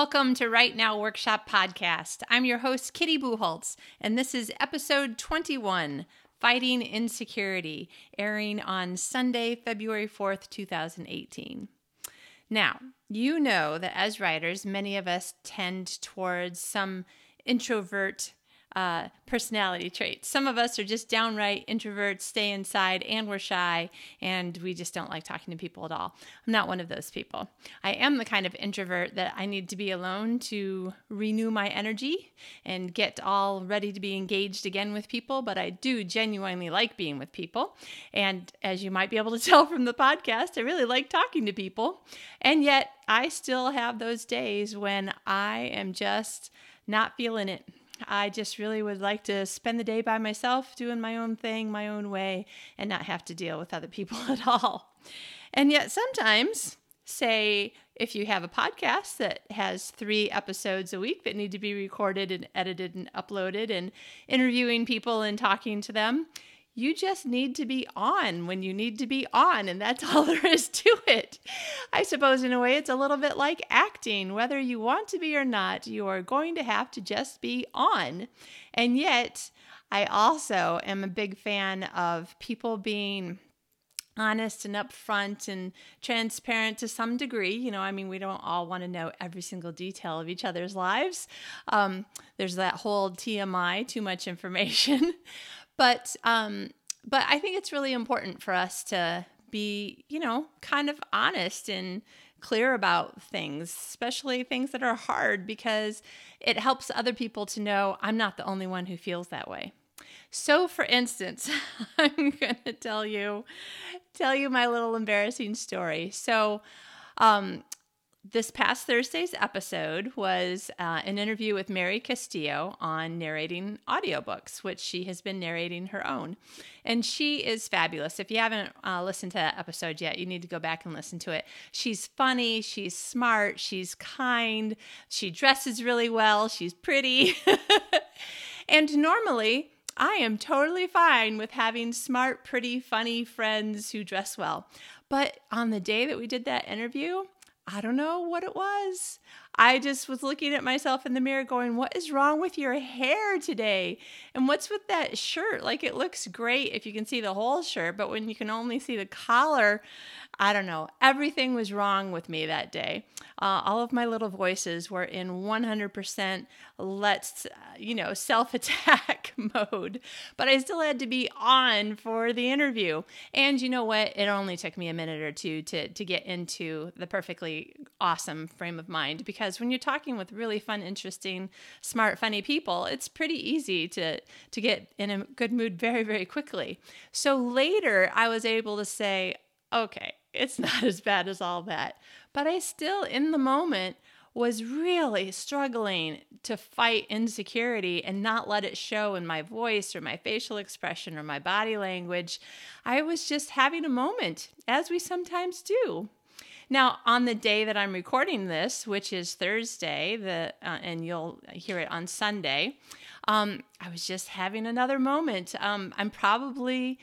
Welcome to Write Now Workshop Podcast. I'm your host, Kitty Bucholtz, and this is episode 21 Fighting Insecurity, airing on Sunday, February 4th, 2018. Now, you know that as writers, many of us tend towards some introvert uh, personality traits. Some of us are just downright introverts, stay inside, and we're shy, and we just don't like talking to people at all. I'm not one of those people. I am the kind of introvert that I need to be alone to renew my energy and get all ready to be engaged again with people, but I do genuinely like being with people. And as you might be able to tell from the podcast, I really like talking to people. And yet, I still have those days when I am just not feeling it. I just really would like to spend the day by myself, doing my own thing, my own way, and not have to deal with other people at all. And yet, sometimes, say, if you have a podcast that has three episodes a week that need to be recorded and edited and uploaded, and interviewing people and talking to them, you just need to be on when you need to be on, and that's all there is to it. I suppose, in a way, it's a little bit like acting. Whether you want to be or not, you are going to have to just be on. And yet, I also am a big fan of people being honest and upfront and transparent to some degree. You know, I mean, we don't all want to know every single detail of each other's lives. Um, there's that whole TMI, too much information. But um, but I think it's really important for us to be, you know, kind of honest and clear about things, especially things that are hard, because it helps other people to know I'm not the only one who feels that way. So, for instance, I'm going to tell you tell you my little embarrassing story. So, um, this past Thursday's episode was uh, an interview with Mary Castillo on narrating audiobooks, which she has been narrating her own. And she is fabulous. If you haven't uh, listened to that episode yet, you need to go back and listen to it. She's funny, she's smart, she's kind, she dresses really well, she's pretty. and normally, I am totally fine with having smart, pretty, funny friends who dress well. But on the day that we did that interview, I don't know what it was. I just was looking at myself in the mirror going, What is wrong with your hair today? And what's with that shirt? Like, it looks great if you can see the whole shirt, but when you can only see the collar, I don't know. Everything was wrong with me that day. Uh, all of my little voices were in 100% let's, uh, you know, self attack mode. But I still had to be on for the interview. And you know what? It only took me a minute or two to, to get into the perfectly awesome frame of mind because when you're talking with really fun, interesting, smart, funny people, it's pretty easy to, to get in a good mood very, very quickly. So later, I was able to say, okay, it's not as bad as all that. But I still, in the moment, was really struggling to fight insecurity and not let it show in my voice or my facial expression or my body language. I was just having a moment, as we sometimes do. Now, on the day that I'm recording this, which is Thursday, the uh, and you'll hear it on Sunday, um, I was just having another moment. Um, I'm probably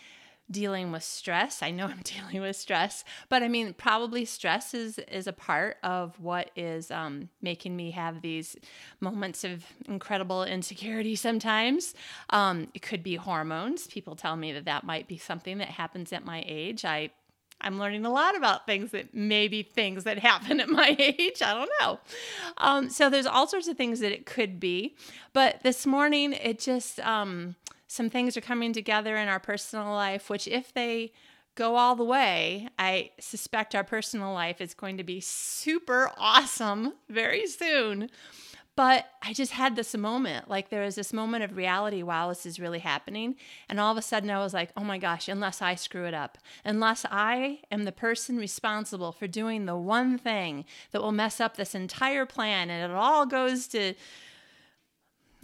dealing with stress. I know I'm dealing with stress, but I mean, probably stress is is a part of what is um, making me have these moments of incredible insecurity. Sometimes um, it could be hormones. People tell me that that might be something that happens at my age. I I'm learning a lot about things that maybe things that happen at my age. I don't know. Um, so there's all sorts of things that it could be, but this morning it just um, some things are coming together in our personal life, which, if they go all the way, I suspect our personal life is going to be super awesome very soon. But I just had this moment, like there was this moment of reality while this is really happening. And all of a sudden I was like, oh my gosh, unless I screw it up, unless I am the person responsible for doing the one thing that will mess up this entire plan and it all goes to.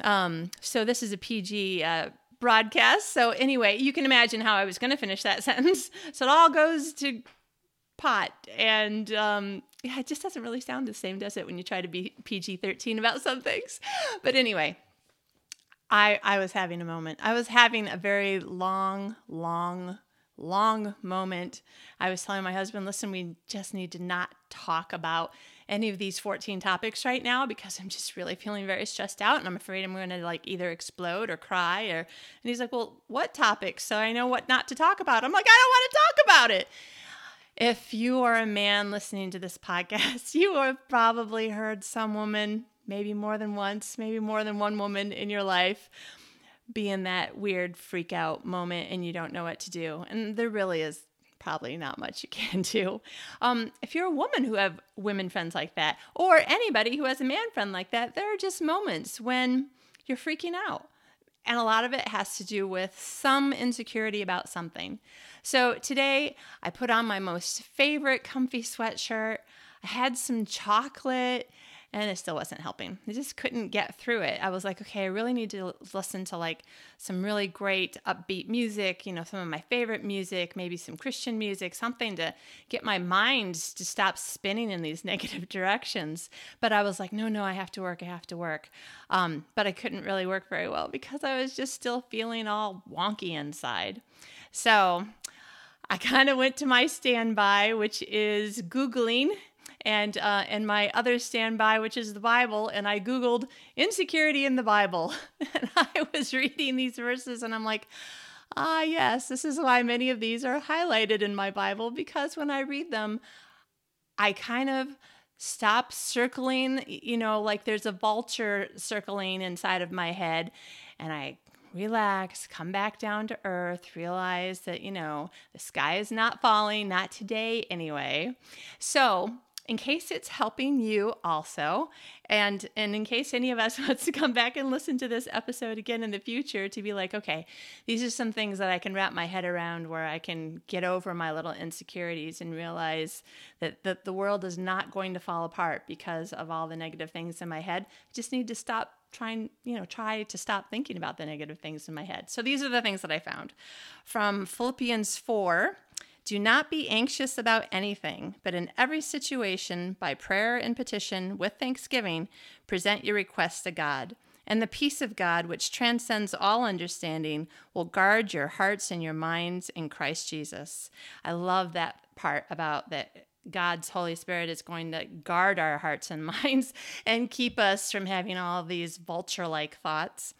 Um, so this is a PG uh, broadcast. So, anyway, you can imagine how I was going to finish that sentence. So, it all goes to pot. And um, yeah, it just doesn't really sound the same, does it, when you try to be PG 13 about some things? But anyway, I, I was having a moment. I was having a very long, long, long moment. I was telling my husband, listen, we just need to not talk about any of these 14 topics right now because I'm just really feeling very stressed out and I'm afraid I'm going to like either explode or cry or and he's like, "Well, what topics so I know what not to talk about?" I'm like, "I don't want to talk about it." If you are a man listening to this podcast, you have probably heard some woman, maybe more than once, maybe more than one woman in your life be in that weird freak out moment and you don't know what to do. And there really is probably not much you can do. Um, if you're a woman who have women friends like that, or anybody who has a man friend like that, there are just moments when you're freaking out. And a lot of it has to do with some insecurity about something. So today I put on my most favorite comfy sweatshirt. I had some chocolate and it still wasn't helping. I just couldn't get through it. I was like, okay, I really need to listen to like some really great upbeat music, you know, some of my favorite music, maybe some Christian music, something to get my mind to stop spinning in these negative directions. But I was like, no, no, I have to work, I have to work. Um, but I couldn't really work very well because I was just still feeling all wonky inside. So I kind of went to my standby, which is Googling and uh, and my other standby, which is the Bible, and I googled insecurity in the Bible, and I was reading these verses, and I'm like, ah, yes, this is why many of these are highlighted in my Bible because when I read them, I kind of stop circling, you know, like there's a vulture circling inside of my head, and I relax, come back down to earth, realize that, you know, the sky is not falling, not today anyway. So, in case it's helping you also. And and in case any of us wants to come back and listen to this episode again in the future to be like okay these are some things that i can wrap my head around where i can get over my little insecurities and realize that, that the world is not going to fall apart because of all the negative things in my head. I just need to stop trying you know try to stop thinking about the negative things in my head. So these are the things that i found. From philippians 4 do not be anxious about anything, but in every situation, by prayer and petition, with thanksgiving, present your requests to God. And the peace of God, which transcends all understanding, will guard your hearts and your minds in Christ Jesus. I love that part about that God's Holy Spirit is going to guard our hearts and minds and keep us from having all these vulture like thoughts.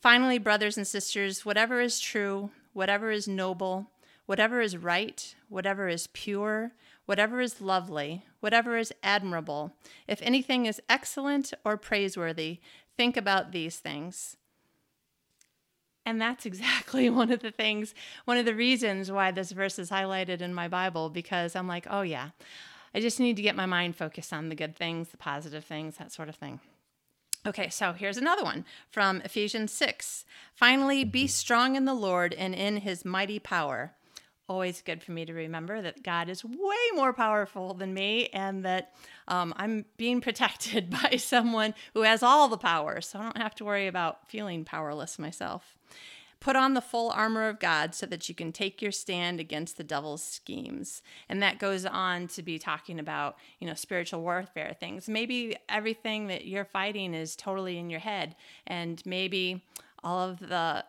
Finally, brothers and sisters, whatever is true, whatever is noble, whatever is right, whatever is pure, whatever is lovely, whatever is admirable, if anything is excellent or praiseworthy, think about these things. And that's exactly one of the things, one of the reasons why this verse is highlighted in my Bible, because I'm like, oh yeah, I just need to get my mind focused on the good things, the positive things, that sort of thing. Okay, so here's another one from Ephesians 6. Finally, be strong in the Lord and in his mighty power always good for me to remember that God is way more powerful than me and that um, I'm being protected by someone who has all the power. So I don't have to worry about feeling powerless myself. Put on the full armor of God so that you can take your stand against the devil's schemes. And that goes on to be talking about, you know, spiritual warfare things. Maybe everything that you're fighting is totally in your head. And maybe all of the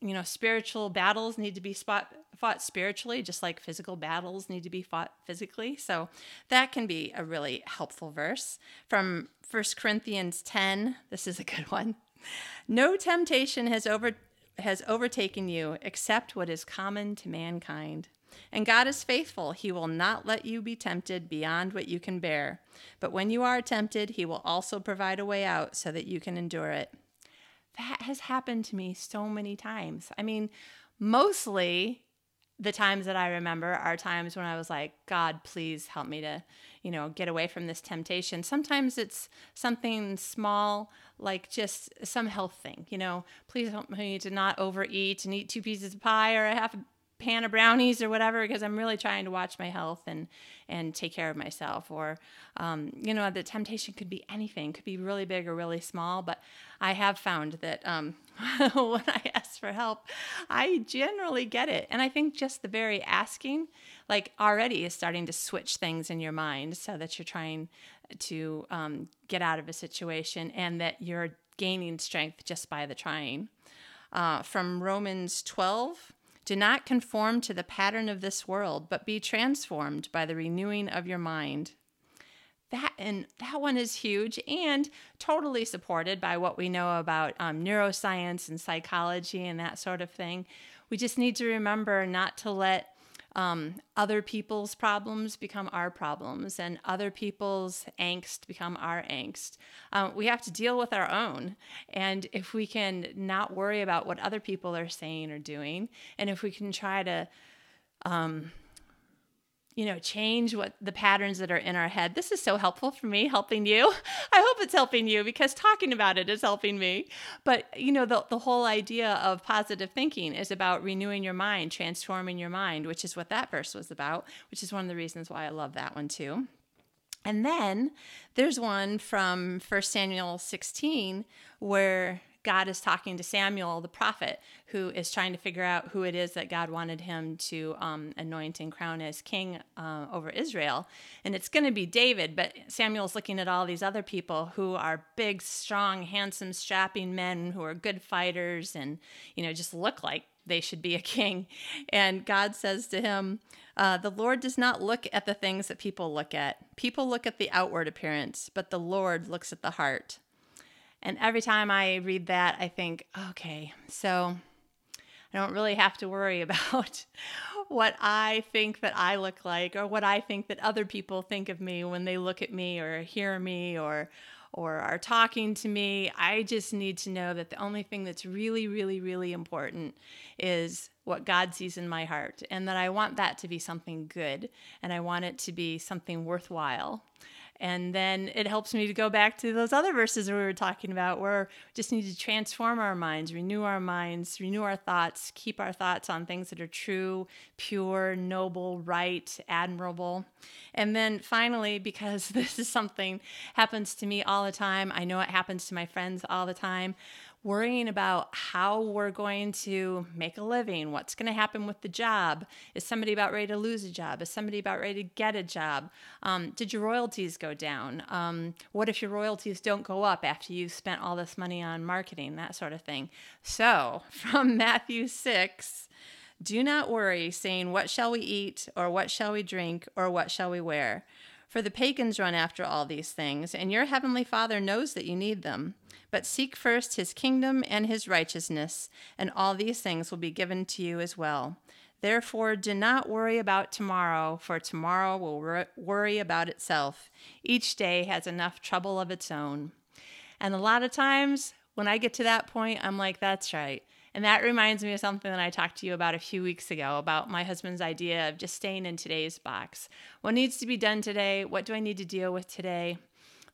you know spiritual battles need to be spot, fought spiritually just like physical battles need to be fought physically. So that can be a really helpful verse from 1 corinthians 10 this is a good one. No temptation has over has overtaken you except what is common to mankind. And God is faithful. He will not let you be tempted beyond what you can bear. But when you are tempted, He will also provide a way out so that you can endure it that has happened to me so many times. I mean, mostly the times that I remember are times when I was like, God, please help me to, you know, get away from this temptation. Sometimes it's something small, like just some health thing, you know, please help me to not overeat and eat two pieces of pie or a half a pan of brownies or whatever because I'm really trying to watch my health and and take care of myself. Or um, you know, the temptation could be anything, could be really big or really small. But I have found that um, when I ask for help, I generally get it. And I think just the very asking, like already, is starting to switch things in your mind so that you're trying to um, get out of a situation and that you're gaining strength just by the trying. Uh, from Romans 12, do not conform to the pattern of this world, but be transformed by the renewing of your mind. that and that one is huge and totally supported by what we know about um, neuroscience and psychology and that sort of thing. We just need to remember not to let um, other people's problems become our problems and other people's angst become our angst. Um, we have to deal with our own. And if we can not worry about what other people are saying or doing, and if we can try to um, you know, change what the patterns that are in our head. This is so helpful for me, helping you. I hope it's helping you because talking about it is helping me. But, you know, the, the whole idea of positive thinking is about renewing your mind, transforming your mind, which is what that verse was about, which is one of the reasons why I love that one too. And then there's one from 1 Samuel 16 where God is talking to Samuel, the prophet, who is trying to figure out who it is that God wanted him to um, anoint and crown as king uh, over Israel. And it's going to be David, but Samuel's looking at all these other people who are big, strong, handsome, strapping men who are good fighters and, you know, just look like they should be a king. And God says to him, uh, The Lord does not look at the things that people look at. People look at the outward appearance, but the Lord looks at the heart. And every time I read that, I think, okay, so I don't really have to worry about what I think that I look like or what I think that other people think of me when they look at me or hear me or or are talking to me. I just need to know that the only thing that's really really really important is what God sees in my heart and that I want that to be something good and I want it to be something worthwhile. And then it helps me to go back to those other verses we were talking about where we just need to transform our minds, renew our minds, renew our thoughts, keep our thoughts on things that are true, pure, noble, right, admirable. And then finally, because this is something happens to me all the time, I know it happens to my friends all the time worrying about how we're going to make a living, what's going to happen with the job. Is somebody about ready to lose a job? Is somebody about ready to get a job? Um, did your royalties go down? Um, what if your royalties don't go up after you've spent all this money on marketing, that sort of thing? So, from Matthew 6, do not worry, saying, What shall we eat, or what shall we drink, or what shall we wear? For the pagans run after all these things, and your heavenly Father knows that you need them. But seek first his kingdom and his righteousness, and all these things will be given to you as well. Therefore, do not worry about tomorrow, for tomorrow will worry about itself. Each day has enough trouble of its own. And a lot of times, when I get to that point, I'm like, that's right. And that reminds me of something that I talked to you about a few weeks ago about my husband's idea of just staying in today's box. What needs to be done today? What do I need to deal with today?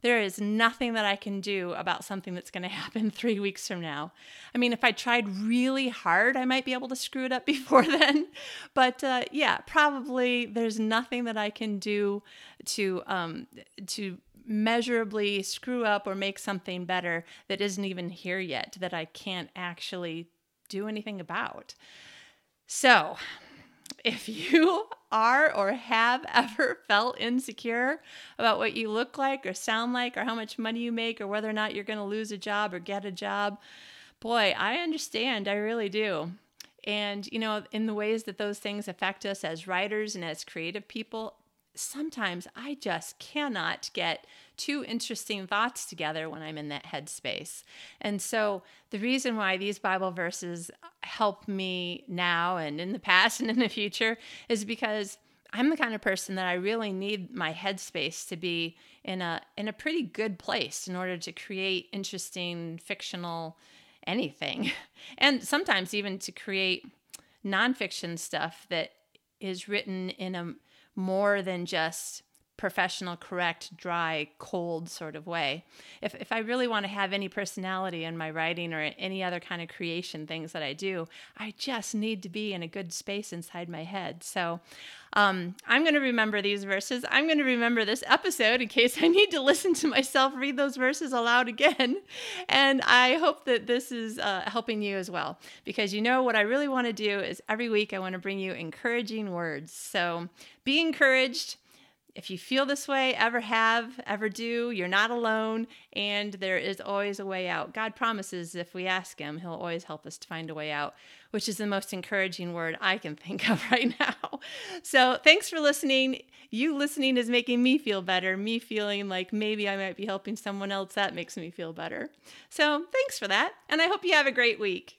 There is nothing that I can do about something that's going to happen three weeks from now. I mean, if I tried really hard, I might be able to screw it up before then. But uh, yeah, probably there's nothing that I can do to um, to measurably screw up or make something better that isn't even here yet that I can't actually do anything about. So, if you are or have ever felt insecure about what you look like or sound like or how much money you make or whether or not you're going to lose a job or get a job, boy, I understand. I really do. And, you know, in the ways that those things affect us as writers and as creative people, sometimes I just cannot get two interesting thoughts together when I'm in that headspace. And so the reason why these Bible verses help me now and in the past and in the future is because I'm the kind of person that I really need my headspace to be in a in a pretty good place in order to create interesting fictional anything. And sometimes even to create nonfiction stuff that is written in a more than just professional, correct, dry, cold sort of way. If, if I really want to have any personality in my writing or any other kind of creation things that I do, I just need to be in a good space inside my head. So um, I'm going to remember these verses. I'm going to remember this episode in case I need to listen to myself read those verses aloud again. And I hope that this is uh, helping you as well, because you know what I really want to do is every week I want to bring you encouraging words. So be encouraged if you feel this way, ever have, ever do, you're not alone, and there is always a way out. God promises if we ask Him, He'll always help us to find a way out, which is the most encouraging word I can think of right now. So, thanks for listening. you listening is making me feel better. Me feeling like maybe I might be helping someone else, that makes me feel better. So thanks for that. And I hope you have a great week.